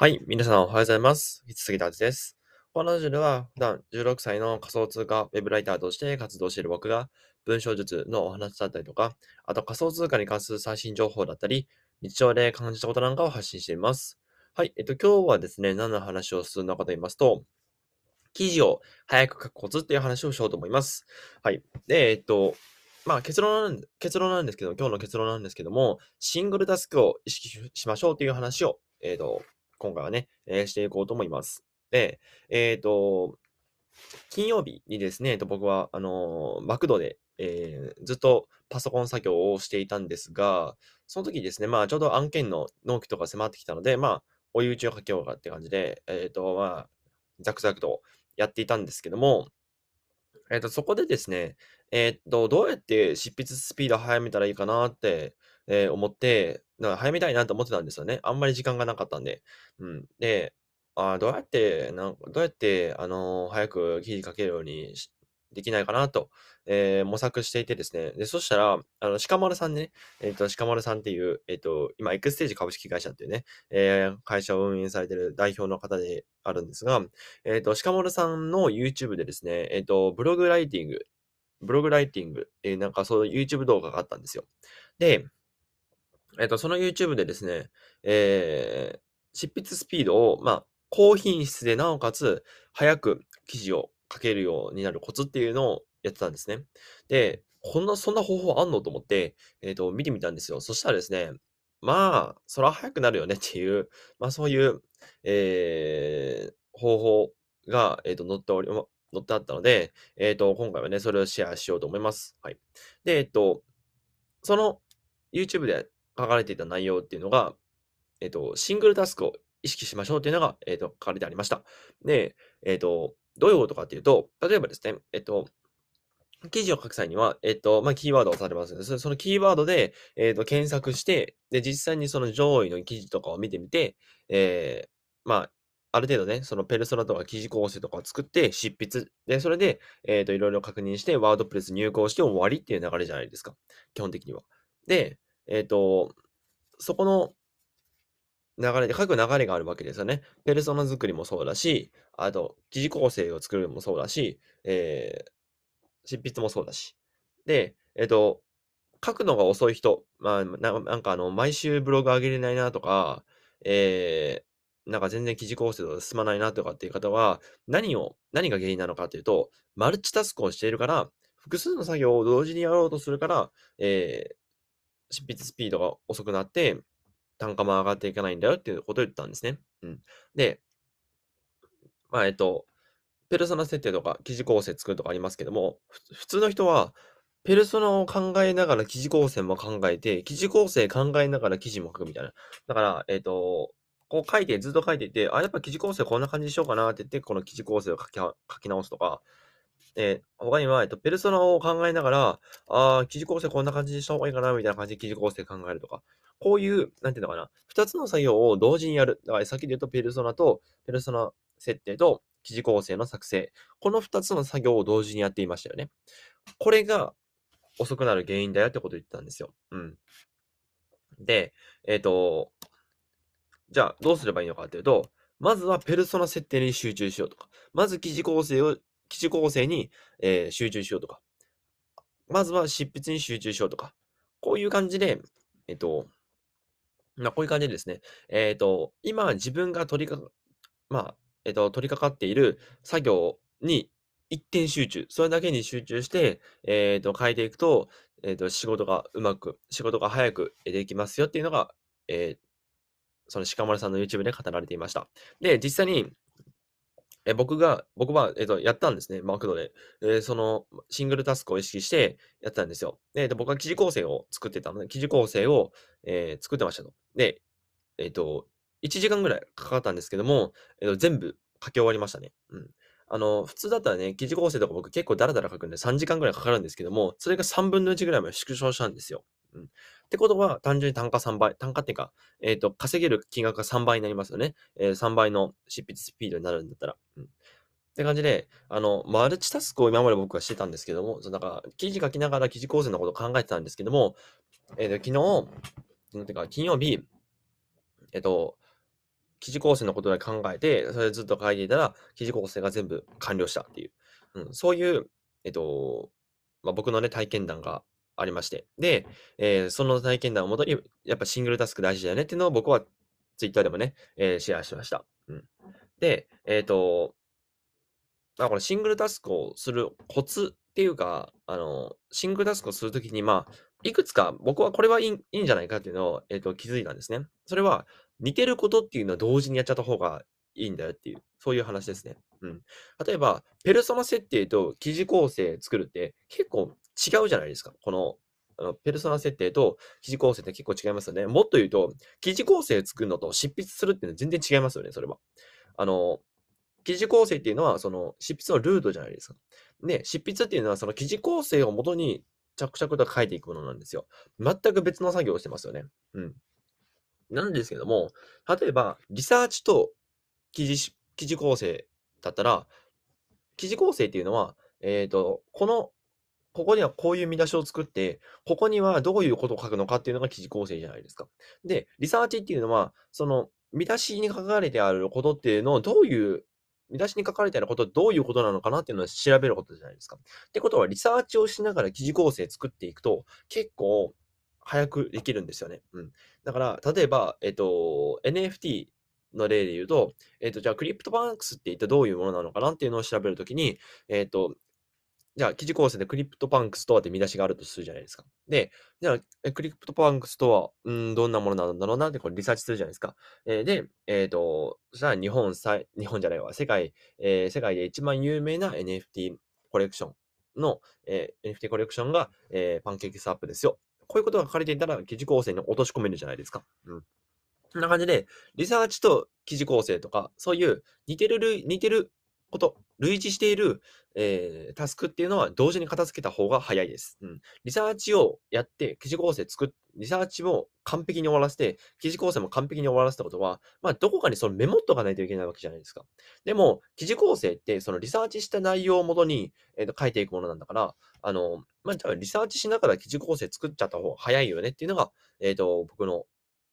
はい。皆さんおはようございます。いつ杉田です。このラジオでは、普段16歳の仮想通貨ウェブライターとして活動している僕が、文章術のお話だったりとか、あと仮想通貨に関する最新情報だったり、日常で感じたことなんかを発信しています。はい。えっと、今日はですね、何の話をするのかと言いますと、記事を早く書くコツっていう話をしようと思います。はい。で、えっと、まあ結論結論なんですけど、今日の結論なんですけども、シングルタスクを意識しましょうという話を、えっと、今回はね、えー、していこうと思います。で、えっ、ー、と、金曜日にですね、えっと、僕は、あのー、マクドで、えー、ずっとパソコン作業をしていたんですが、その時ですね、まあ、ちょうど案件の納期とか迫ってきたので、まあ、追い打ちをかけようかって感じで、えっ、ー、と、まあ、ザクザクとやっていたんですけども、えっ、と、そこでですね、えっ、と、どうやって執筆スピードを速めたらいいかなって、えー、思って、だから早めたいなと思ってたんですよね。あんまり時間がなかったんで。うん。で、あどうやって、なんどうやって、あのー早く記事書けるようにできないかなと、えー模索していてですね。で、そしたら、あの、鹿丸さんね、えっと、鹿丸さんっていう、えっと、今、エクステージ株式会社っていうね、えー会社を運営されてる代表の方であるんですが、えっと、鹿丸さんの YouTube でですね、えっと、ブログライティング、ブログライティング、えーなんかそういう YouTube 動画があったんですよ。で、えっと、その YouTube でですね、えー、執筆スピードを、まあ、高品質でなおかつ早く記事を書けるようになるコツっていうのをやってたんですね。で、こんな、そんな方法あんのと思って、えっ、と、見てみたんですよ。そしたらですね、まあ、そら早くなるよね っていう、まあそういう、えー、方法が、えっ、と、載っており、載ってあったので、えっ、と、今回はね、それをシェアしようと思います。はい。で、えっ、と、その YouTube で書かれていた内容っていうのが、えっと、シングルタスクを意識しましょうっていうのが、えっと、書かれてありました。で、えっと、どういうことかっていうと、例えばですね、えっと、記事を書く際には、えっと、まあ、キーワードをされますので、そのキーワードで、えっと、検索して、で、実際にその上位の記事とかを見てみて、えー、まあ、ある程度ね、そのペルソナとか記事構成とかを作って執筆。で、それで、えっ、と、いろいろ確認して、ワードプレス入稿して終わりっていう流れじゃないですか。基本的には。で、えっ、ー、と、そこの流れで、書く流れがあるわけですよね。ペルソナ作りもそうだし、あと、記事構成を作るのもそうだし、えー、執筆もそうだし。で、えっ、ー、と、書くのが遅い人、まあ、なんかあの、毎週ブログ上げれないなとか、えー、なんか全然記事構成と進まないなとかっていう方は、何を、何が原因なのかというと、マルチタスクをしているから、複数の作業を同時にやろうとするから、えー、執筆スピードが遅くなって、単価も上がっていかないんだよっていうことを言ったんですね。うん。で、まあ、えっと、ペルソナ設定とか記事構成作るとかありますけども、普通の人は、ペルソナを考えながら記事構成も考えて、記事構成考えながら記事も書くみたいな。だから、えっ、と、こう書いて、ずっと書いていて、あ、やっぱ記事構成こんな感じにしようかなって言って、この記事構成を書き書き直すとか、えー、他には、えっと、ペルソナを考えながら、ああ、記事構成こんな感じにした方がいいかな、みたいな感じで記事構成考えるとか、こういう、なんていうのかな、二つの作業を同時にやる。だから、先で言うと、ペルソナと、ペルソナ設定と、記事構成の作成。この二つの作業を同時にやっていましたよね。これが遅くなる原因だよってことを言ってたんですよ。うん。で、えっ、ー、と、じゃあ、どうすればいいのかっていうと、まずはペルソナ設定に集中しようとか、まず記事構成を記事構成に、えー、集中しようとか、まずは執筆に集中しようとか、こういう感じで、えっと、まあ、こういう感じでですね、えっと、今自分が取りか、まあ、えっと、取り掛かっている作業に一点集中、それだけに集中して、えっと、変えていくと、えっと、仕事がうまく、仕事が早くできますよっていうのが、えー、その鹿丸さんの YouTube で語られていました。で、実際に、え僕が、僕は、えっと、やったんですね、マクドで。えその、シングルタスクを意識してやったんですよ。で、僕は記事構成を作ってたので、記事構成を、えー、作ってましたと。で、えっ、と、1時間ぐらいかかったんですけども、えっ、と、全部書き終わりましたね。うん。あの、普通だったらね、記事構成とか僕結構ダラダラ書くんで3時間ぐらいかかるんですけども、それが3分の1ぐらいまで縮小したんですよ。うん。ってことは、単純に単価3倍、単価っていうか、えっ、ー、と、稼げる金額が3倍になりますよね。えー、3倍の執筆スピードになるんだったら。うん。って感じで、あの、マルチタスクを今まで僕はしてたんですけども、そのなんか、記事書きながら記事構成のことを考えてたんですけども、えっ、ー、と、昨日、なんていうか、金曜日、えっ、と、記事構成のことで考えて、それずっと書いていたら、記事構成が全部完了したっていう、うん、そういう、えっと、まあ、僕のね、体験談がありまして。で、えー、その体験談をもとに、やっぱシングルタスク大事だよねっていうのを僕はツイッターでもね、えー、シェアしました。うん。で、えっ、ー、と、あ、これシングルタスクをするコツっていうか、あの、シングルタスクをするときに、まあ、いくつか僕はこれはいいいいんじゃないかっていうのを、えっ、ー、と、気づいたんですね。それは、似てることっていうのは同時にやっちゃった方がいいんだよっていう、そういう話ですね。うん。例えば、ペルソナ設定と記事構成作るって結構違うじゃないですか。この、あのペルソナ設定と記事構成って結構違いますよね。もっと言うと、記事構成作るのと執筆するっていうのは全然違いますよね、それは。あの、記事構成っていうのは、その執筆のルートじゃないですか。で、執筆っていうのは、その記事構成をもとに着々と書いていくものなんですよ。全く別の作業をしてますよね。うん。なんですけども、例えば、リサーチと記事、記事構成だったら、記事構成っていうのは、えっ、ー、と、この、ここにはこういう見出しを作って、ここにはどういうことを書くのかっていうのが記事構成じゃないですか。で、リサーチっていうのは、その見出しに書かれてあることっていうのをどういう見出しに書かれてあることはどういうことなのかなっていうのを調べることじゃないですか。ってことは、リサーチをしながら記事構成作っていくと、結構早くできるんですよね。うん。だから、例えば、えっと、NFT の例で言うと、えっと、じゃあ、クリプトパンクスって一体どういうものなのかなっていうのを調べるときに、えっと、じゃあ、記事構成でクリプトパンクスとはって見出しがあるとするじゃないですか。で、じゃあ、クリプトパンクスとは、うん、どんなものなんだろうなってこれリサーチするじゃないですか。えー、で、えっ、ー、と、そしたら日本最、日本じゃないわ、世界、えー、世界で一番有名な NFT コレクションの、え、NFT コレクションが、え、パンケーキスアップですよ。こういうことが書かれていたら記事構成に落とし込めるじゃないですか。うん。こんな感じで、リサーチと記事構成とか、そういう似てる、似てること、類似している、えー、タスクっていうのは同時に片付けた方が早いです。うん。リサーチをやって、記事構成作っ、リサーチを完璧に終わらせて、記事構成も完璧に終わらせたことは、まあ、どこかにそのメモっとかないといけないわけじゃないですか。でも、記事構成って、そのリサーチした内容をもとに、えー、と書いていくものなんだから、あの、まあ、じゃあ、リサーチしながら記事構成作っちゃった方が早いよねっていうのが、えっ、ー、と、僕の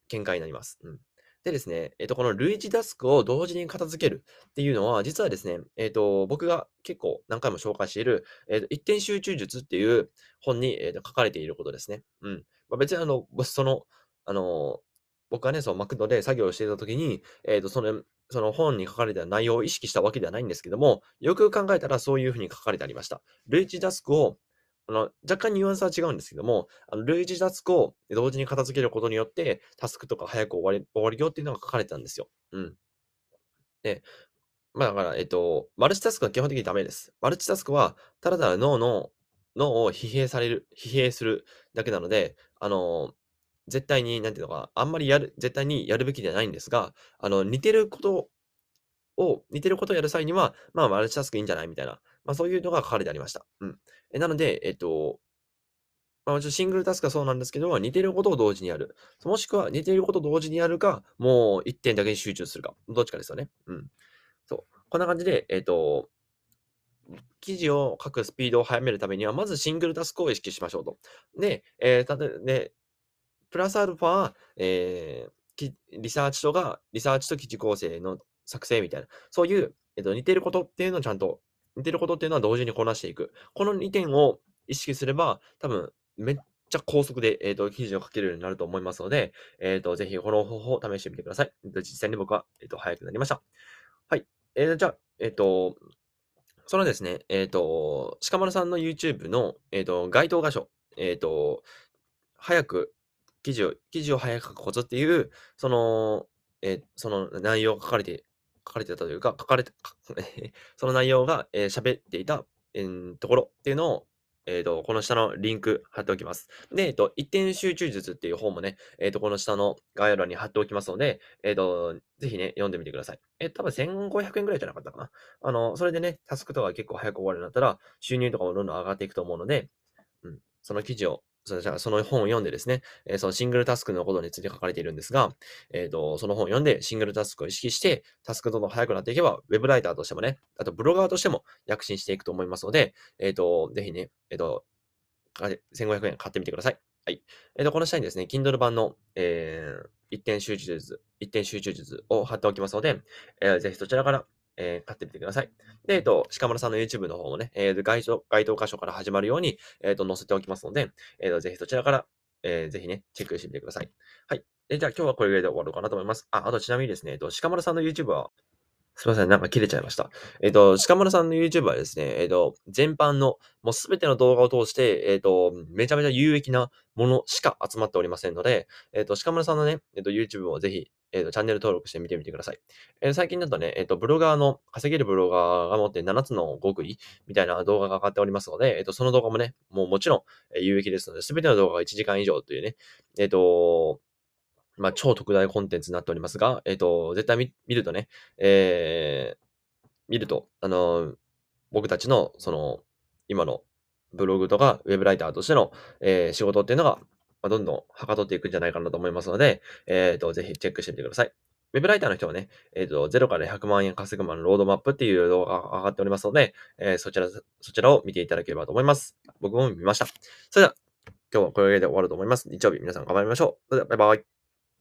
見解になります。うん。でですね、えっ、と、この類似タスクを同時に片付けるっていうのは、実はですね、えっ、と、僕が結構何回も紹介している、えっ、と、一点集中術っていう本に、えー、と書かれていることですね。うん。まあ、別にあの、その、あの、僕がね、そのマクドで作業していたときに、えっ、と、その、その本に書かれた内容を意識したわけではないんですけども、よく考えたらそういうふうに書かれてありました。類似タスクをあの、若干ニュアンスは違うんですけども、あの類似タスクを同時に片付けることによって、タスクとか早く終わり、終わりよっていうのが書かれてたんですよ。うん。で、まあだから、えっと、マルチタスクは基本的にダメです。マルチタスクは、ただただ脳の、脳を疲弊される、疲弊するだけなので、あの、絶対に、なんていうのか、あんまりやる、絶対にやるべきではないんですが、あの、似てることを、似てることをやる際には、まあ、マルチタスクいいんじゃないみたいな、まあ、そういうのが書かれてありました。うん。えなので、えっと、まあ、シングルタスクはそうなんですけど、似てることを同時にやる。もしくは似てることを同時にやるか、もう一点だけに集中するか。どっちかですよね。うん。そう。こんな感じで、えっと、記事を書くスピードを速めるためには、まずシングルタスクを意識しましょうと。で、えー、たとで、プラスアルファ、えー、リサーチとか、リサーチと記事構成の作成みたいな、そういう、えっと、似てることっていうのをちゃんと、似てることっていうのは同時にこなしていく。この2点を意識すれば、多分、めっちゃ高速で、えっ、と、記事を書けるようになると思いますので、えっ、と、ぜひこの方法を試してみてください。実際に僕は、えっ、と、早くなりました。はい。えー、じゃあ、えっ、と、そのですね、えっ、と、鹿丸さんの YouTube の、えっ、と、該当箇所、えっ、と、早く記事を、記事を早く書くコツっていう、その、えその内容が書かれて書かれてたというか、書かれて、その内容が喋、えー、っていた、えー、ところっていうのを、え、ー、と、この下のリンク貼っておきます。で、え、ー、と、一点集中術っていう本もね、え、ー、と、この下の概要欄に貼っておきますので、えっ、と、ぜひね、読んでみてください。え多分1500円くらいじゃなかったかな。あの、それでね、タスクとか結構早く終わるようになったら、収入とかもどんどん上がっていくと思うので、うん、その記事をその本を読んでですね、え、そのシングルタスクのことについて書かれているんですが、え、ー、と、その本を読んでシングルタスクを意識して、タスクどんどん早くなっていけば、ウェブライターとしてもね、あとブロガーとしても躍進していくと思いますので、え、ー、と、ぜひね、えっ、と、1500円買ってみてください。はい。えっ、と、この下にですね、Kindle 版の、えー、一点集中術、一点集中術を貼っておきますので、えー、ぜひそちらから、えー、買ってみてください。で、えっ、と、鹿村さんの YouTube の方もね、えー、該当、該当箇所から始まるように、えっ、と、載せておきますので、えっ、と、ぜひそちらから、えー、ぜひね、チェックしてみてください。はい。えじゃあ今日はこれぐらいで終わろうかなと思います。あ、あとちなみにですね、えっ、と、鹿丸さんの YouTube は、すみません、なんか切れちゃいました。えっ、と、鹿村さんの YouTube はですね、えっ、と、全般の、もうすべての動画を通して、えっ、と、めちゃめちゃ有益なものしか集まっておりませんので、えっ、と、鹿村さんのね、えっ、と、YouTube をぜひ、えっ、と、チャンネル登録してみてみてください。え最近だとね、えっ、と、ブロガーの、稼げるブロガーが持って7つの極意みたいな動画が上がっておりますので、えっ、と、その動画もね、もうもちろん、え有益ですので、すべての動画が1時間以上というね、えっ、と、まあ、超特大コンテンツになっておりますが、えっ、と、絶対見るとね、えー、見ると、あの、僕たちの、その、今のブログとかウェブライターとしての、えー、仕事っていうのが、まあ、どんどんはかどっていくんじゃないかなと思いますので、えっ、ー、と、ぜひチェックしてみてください。ウェブライターの人はね、えっ、ー、と、0から100万円稼ぐまでのロードマップっていう動画が上がっておりますので、えー、そちら、そちらを見ていただければと思います。僕も見ました。それでは、今日はこれで終わると思います。日曜日皆さん頑張りましょう。それでは、バイバイ。